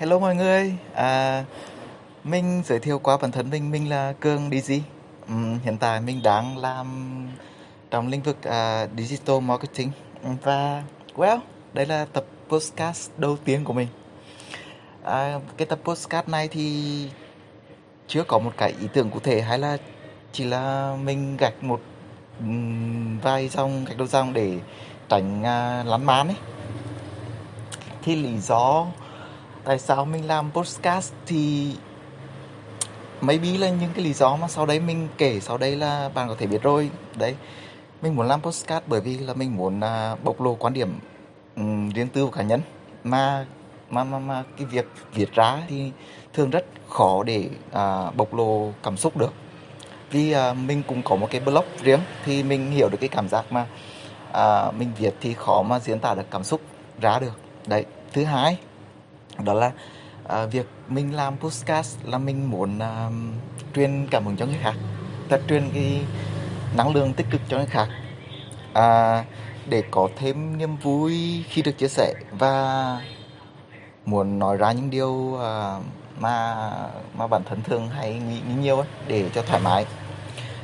Hello mọi người, à, mình giới thiệu qua bản thân mình, mình là Cường DG. um, hiện tại mình đang làm trong lĩnh vực uh, digital marketing và well, đây là tập podcast đầu tiên của mình. À, cái tập podcast này thì chưa có một cái ý tưởng cụ thể hay là chỉ là mình gạch một vài dòng gạch đầu dòng để tránh uh, lắn man ấy. Thì lý do tại sao mình làm podcast thì maybe là những cái lý do mà sau đấy mình kể sau đây là bạn có thể biết rồi. Đấy mình muốn làm podcast bởi vì là mình muốn uh, bộc lộ quan điểm um, riêng tư của cá nhân. Mà mà mà mà cái việc viết ra thì thường rất khó để uh, bộc lộ cảm xúc được. Vì uh, mình cũng có một cái blog riêng thì mình hiểu được cái cảm giác mà uh, mình viết thì khó mà diễn tả được cảm xúc ra được. Đấy thứ hai đó là à, việc mình làm podcast là mình muốn à, truyền cảm hứng cho người khác ta truyền cái năng lượng tích cực cho người khác. À, để có thêm niềm vui khi được chia sẻ và muốn nói ra những điều à, mà mà bản thân thường hay nghĩ, nghĩ nhiều ấy, để cho thoải mái.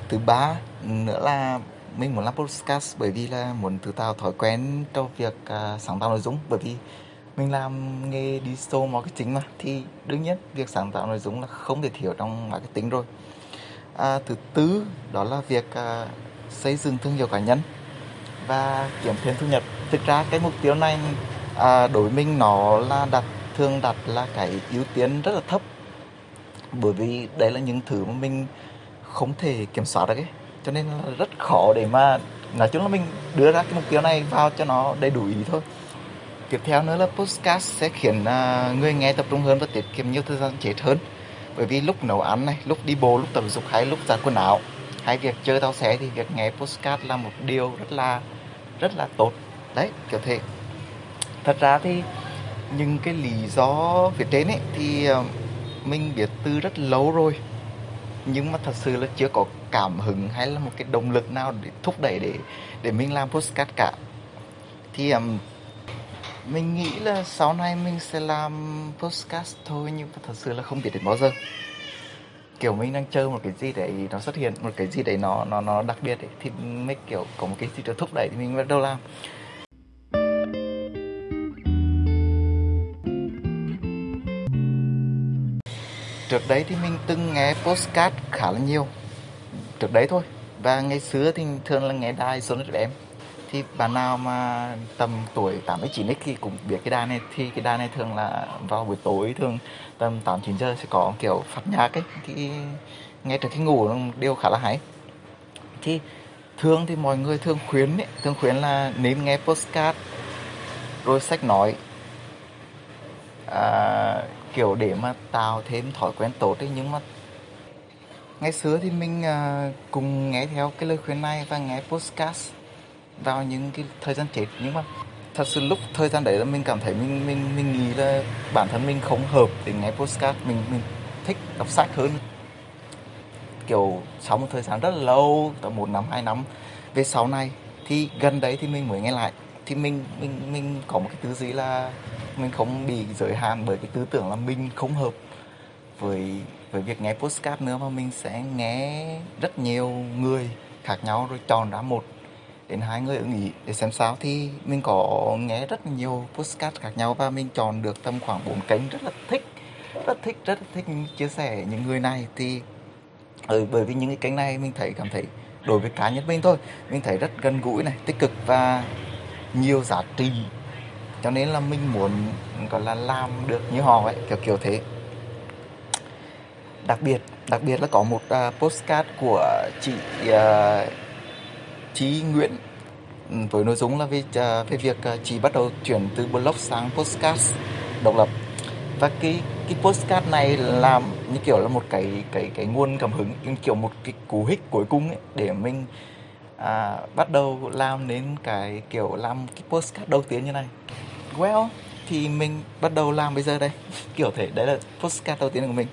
Thứ ba nữa là mình muốn làm podcast bởi vì là muốn tự tạo thói quen cho việc à, sáng tạo nội dung. Bởi vì mình làm nghề digital marketing mà. Thì đương nhiên việc sáng tạo nội dung là không thể thiếu trong marketing rồi. À, thứ tư đó là việc à, xây dựng thương hiệu cá nhân và kiếm thêm thu nhập. Thực ra cái mục tiêu này à, đối với mình nó là đặt thường đặt là cái ưu tiên rất là thấp. Bởi vì đấy là những thứ mà mình không thể kiểm soát được ấy. Cho nên là rất khó để mà nói chung là mình đưa ra cái mục tiêu này vào cho nó đầy đủ ý thôi tiếp theo nữa là podcast sẽ khiến à, người nghe tập trung hơn và tiết kiệm nhiều thời gian chết hơn. Bởi vì lúc nấu ăn này lúc đi bộ lúc tập dục hay lúc giặt quần áo hay việc chơi tàu xe thì việc nghe podcast là một điều rất là rất là tốt. Đấy kiểu thế. Thật ra thì những cái lý do phía trên ấy thì à, mình biết từ rất lâu rồi. Nhưng mà thật sự là chưa có cảm hứng hay là một cái động lực nào để thúc đẩy để để mình làm podcast cả. Thì um, mình nghĩ là sau này mình sẽ làm podcast thôi nhưng mà thật sự là không biết đến bao giờ. Kiểu mình đang chơi một cái gì đấy nó xuất hiện một cái gì đấy nó nó nó đặc biệt ấy, thì mới kiểu có một cái gì đó thúc đẩy thì mình bắt đầu làm. Trước đấy thì mình từng nghe postcard khá là nhiều. Trước đấy thôi. Và ngày xưa thì thường là nghe đài Son FM thì bạn nào mà tầm tuổi 89 ấy thì cũng biết cái đài này. Thì cái đài này thường là vào buổi tối thường tầm 8 9 giờ sẽ có kiểu phát nhạc ấy. Thì nghe trước khi ngủ đều khá là hay. Thì thường thì mọi người thường khuyến ấy, thường khuyến là nên nghe postcard rồi sách nói. À, kiểu để mà tạo thêm thói quen tốt ấy. Nhưng mà ngày xưa thì mình à, cùng nghe theo cái lời khuyên này và nghe podcast vào những cái thời gian chết. Nhưng mà thật sự lúc thời gian đấy là mình cảm thấy mình mình mình nghĩ là bản thân mình không hợp để nghe postcard. Mình mình thích đọc sách hơn. Kiểu sau một thời gian rất là lâu, tầm một năm, hai năm, về sau này thì gần đấy thì mình mới nghe lại. Thì mình mình mình có một cái tư duy là mình không bị giới hạn bởi cái tư tưởng là mình không hợp với với việc nghe postcard nữa, mà mình sẽ nghe rất nhiều người khác nhau rồi chọn ra một đến hai người ứng ý để xem sao. Thì mình có nghe rất nhiều postcard khác nhau và mình chọn được tầm khoảng 4 kênh rất là thích rất thích rất thích chia sẻ những người này. Thì ừ, bởi vì những cái kênh này mình thấy cảm thấy đối với cá nhân mình thôi mình thấy rất gần gũi này tích cực và nhiều giá trị. Cho nên là mình muốn gọi là làm được như họ ấy kiểu kiểu thế. Đặc biệt đặc biệt là có một uh, postcard của chị uh, chí Nguyễn. Ừ, với nội dung là về à, về việc à, chị bắt đầu chuyển từ blog sang postcard độc lập. Và cái cái postcard này làm như kiểu là một cái cái cái nguồn cảm hứng như kiểu một cái cú hích cuối cùng ấy để mình à, bắt đầu làm đến cái kiểu làm cái postcard đầu tiên như này. Well thì mình bắt đầu làm bây giờ đây. Kiểu thể đấy là postcard đầu tiên của mình.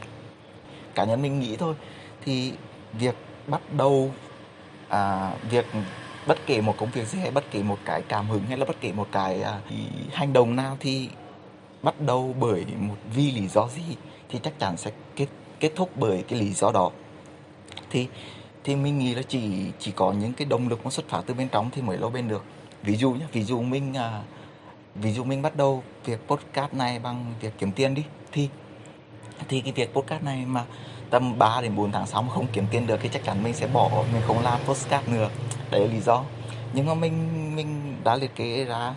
Cá nhân mình nghĩ thôi. Thì việc bắt đầu à, việc bất kể một công việc gì hay bất kể một cái cảm hứng hay là bất kể một cái à, hành động nào thì bắt đầu bởi một vì lý do gì thì chắc chắn sẽ kết kết thúc bởi cái lý do đó. Thì thì mình nghĩ là chỉ chỉ có những cái động lực nó xuất phát từ bên trong thì mới lâu bên được. Ví dụ nhé ví dụ mình à, ví dụ mình bắt đầu việc podcast này bằng việc kiếm tiền đi thì thì cái việc podcast này mà tầm 3 đến 4 tháng sau mà không kiếm tiền được thì chắc chắn mình sẽ bỏ mình không làm postcard nữa. Đấy là lý do. Nhưng mà mình mình đã liệt kê ra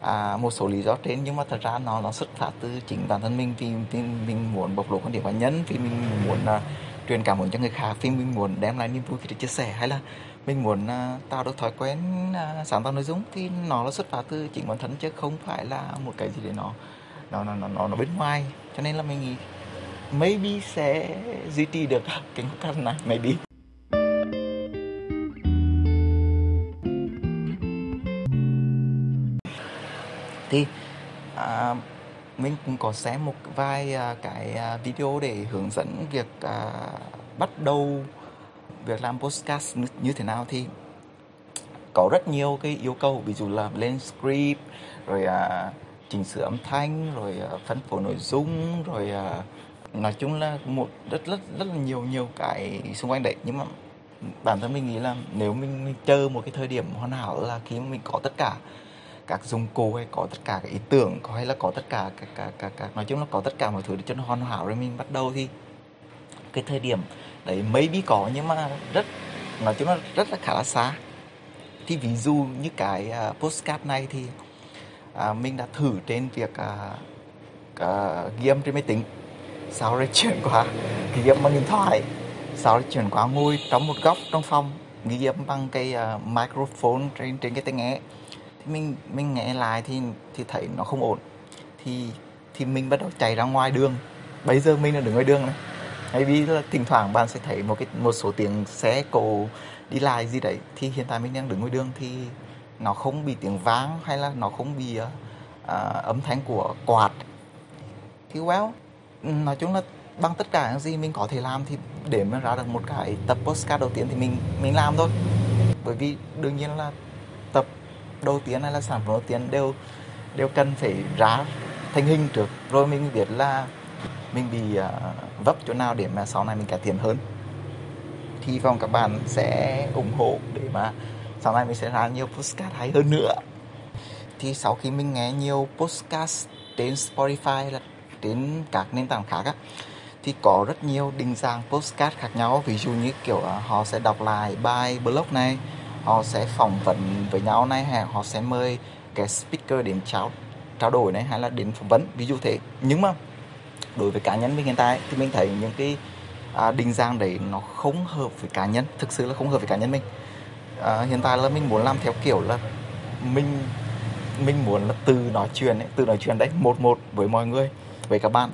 à, một số lý do trên nhưng mà thật ra nó nó xuất phát từ chính bản thân mình. Vì, vì mình muốn bộc lộ quan điểm cá nhân vì mình muốn à, truyền cảm hứng cho người khác vì mình muốn đem lại niềm vui khi được chia sẻ. Hay là mình muốn à, tạo được thói quen à, sáng tạo nội dung thì nó là xuất phát từ chính bản thân chứ không phải là một cái gì để nó nó nó nó nó bên ngoài. Cho nên là mình nghĩ maybe sẽ duy trì được. Cái podcast này maybe. Thì à, mình cũng có xem một vài à, cái à, video để hướng dẫn việc à, bắt đầu việc làm podcast như thế nào. Thì có rất nhiều cái yêu cầu ví dụ là lên script rồi à, chỉnh sửa âm thanh rồi à, phân phối nội dung rồi à, nói chung là một rất rất rất là nhiều nhiều cái xung quanh đấy. Nhưng mà bản thân mình nghĩ là nếu mình, mình chờ một cái thời điểm hoàn hảo là khi mà mình có tất cả các dụng cụ hay có tất cả các ý tưởng hay là có tất cả các, các, các, các nói chung là có tất cả mọi thứ để cho nó hoàn hảo rồi mình bắt đầu thì cái thời điểm đấy maybe có nhưng mà rất nói chung là rất là khá là xa. Thì ví dụ như cái uh, postcard này thì uh, mình đã thử trên việc uh, uh, ghi âm trên máy tính sau rồi chuyển qua ghi âm bằng điện thoại? Sau rồi chuyển qua ngồi trong một góc trong phòng ghi âm bằng cái uh, microphone trên trên cái tai nghe. Thì mình mình nghe lại thì thì thấy nó không ổn. Thì thì mình bắt đầu chạy ra ngoài đường. Bây giờ mình là đứng ngoài đường này. Hay vì là thỉnh thoảng bạn sẽ thấy một cái một số tiếng xe cộ đi lại gì đấy thì hiện tại mình đang đứng ngoài đường thì nó không bị tiếng vang hay là nó không bị uh, uh, âm thanh của quạt. Thì well nói chung là bằng tất cả những gì mình có thể làm thì để mà ra được một cái tập postcard đầu tiên thì mình mình làm thôi. Bởi vì đương nhiên là tập đầu tiên hay là sản phẩm đầu tiên đều đều cần phải ra thành hình trước. Rồi mình biết là mình bị uh, vấp chỗ nào để mà sau này mình cải thiện hơn. Thì vọng các bạn sẽ ủng hộ để mà sau này mình sẽ ra nhiều postcard hay hơn nữa. Thì sau khi mình nghe nhiều postcard trên Spotify là trên các nền tảng khác á thì có rất nhiều định dạng postcard khác nhau. Ví dụ như kiểu à, họ sẽ đọc lại bài blog này họ sẽ phỏng vấn với nhau này hay họ sẽ mời cái speaker đến trao trao đổi này hay là đến phỏng vấn ví dụ thế. Nhưng mà đối với cá nhân mình hiện tại thì mình thấy những cái à, định dạng đấy nó không hợp với cá nhân thực sự là không hợp với cá nhân mình. À, hiện tại là mình muốn làm theo kiểu là mình mình muốn là từ nói chuyện ấy, từ nói chuyện đấy một một với mọi người với các bạn.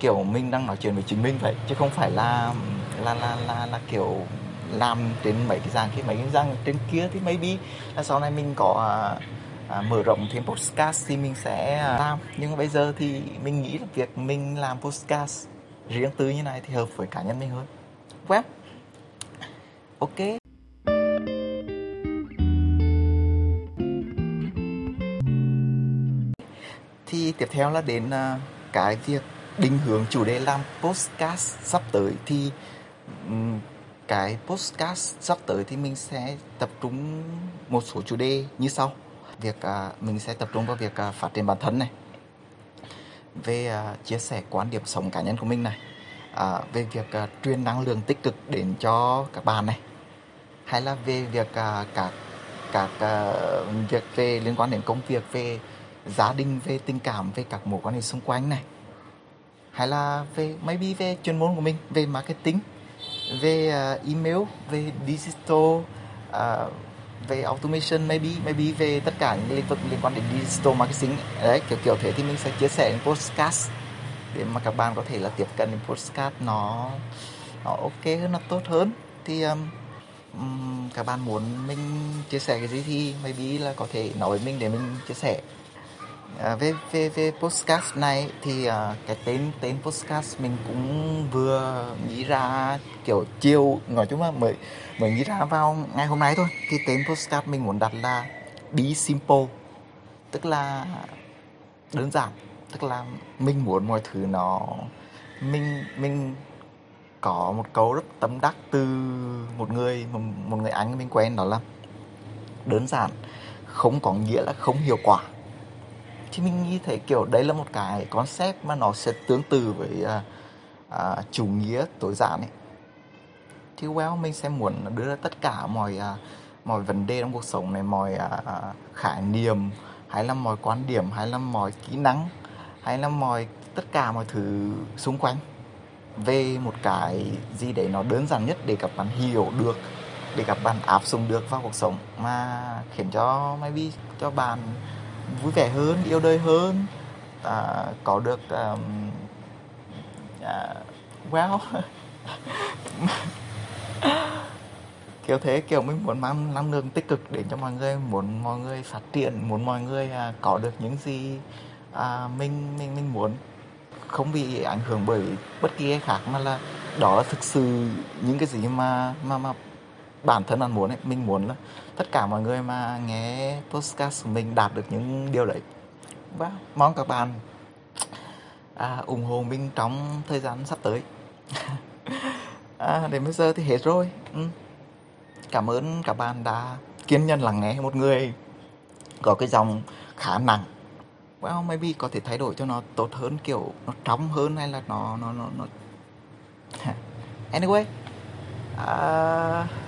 Kiểu mình đang nói chuyện với chính mình vậy chứ không phải là là là là, là kiểu làm trên mấy cái dạng khi mấy cái dạng trên kia thì maybe là sau này mình có à, à, mở rộng thêm podcast thì mình sẽ làm. Nhưng bây giờ thì mình nghĩ là việc mình làm podcast riêng tư như này thì hợp với cá nhân mình hơn. Web. Ok. Tiếp theo là đến uh, cái việc định hướng chủ đề làm podcast sắp tới thì um, cái podcast sắp tới thì mình sẽ tập trung một số chủ đề như sau. Việc uh, mình sẽ tập trung vào việc uh, phát triển bản thân này. Về uh, chia sẻ quan điểm sống cá nhân của mình này. Uh, về việc uh, truyền năng lượng tích cực đến cho các bạn này. Hay là về việc uh, các các uh, việc về liên quan đến công việc về gia đình về tình cảm về các mối quan hệ xung quanh này. Hay là về maybe về chuyên môn của mình về marketing về uh, ờ, email về digital ờ, uh, về automation maybe maybe về tất cả những lĩnh vực liên quan đến digital marketing. Đấy kiểu kiểu thế thì mình sẽ chia sẻ những podcast để mà các bạn có thể là tiếp cận những podcast nó nó ok hơn nó tốt hơn. Thì um, um, các bạn muốn mình chia sẻ cái gì thì maybe là có thể nói với mình để mình chia sẻ. À, về về về podcast này thì uh, cái tên tên podcast mình cũng vừa nghĩ ra kiểu chiều nói chung là mới mới nghĩ ra vào ngày hôm nay thôi. Thì tên podcast mình muốn đặt là be simple. Tức là đơn giản tức là mình muốn mọi thứ nó mình mình có một câu rất tâm đắc từ một người một, một người anh mình quen đó là đơn giản không có nghĩa là không hiệu quả thì mình nghĩ thấy kiểu đấy là một cái concept mà nó sẽ tương tự với à, à, chủ nghĩa tối giản ấy. Thì well mình sẽ muốn đưa ra tất cả mọi à, mọi vấn đề trong cuộc sống này mọi à, à, khái niệm hay là mọi quan điểm hay là mọi kỹ năng hay là mọi tất cả mọi thứ xung quanh về một cái gì đấy nó đơn giản nhất để các bạn hiểu được để các bạn áp dụng được vào cuộc sống mà khiến cho maybe cho bạn vui vẻ hơn yêu đời hơn. À, có được um, à, wow. Kiểu thế kiểu mình muốn mang năng lượng tích cực đến cho mọi người muốn mọi người phát triển muốn mọi người à, có được những gì à, mình mình mình muốn. Không bị ảnh hưởng bởi bất kỳ ai khác mà là đó là thực sự những cái gì mà mà mà bản thân bạn muốn ấy mình muốn là tất cả mọi người mà nghe podcast của mình đạt được những điều đấy. Và mong các bạn à, ủng hộ mình trong thời gian sắp tới. À, đến bây giờ thì hết rồi. Ừ. cảm ơn các bạn đã kiên nhẫn lắng nghe một người có cái dòng khá nặng. Well maybe có thể thay đổi cho nó tốt hơn kiểu nó trong hơn hay là nó nó nó, nó... anyway uh,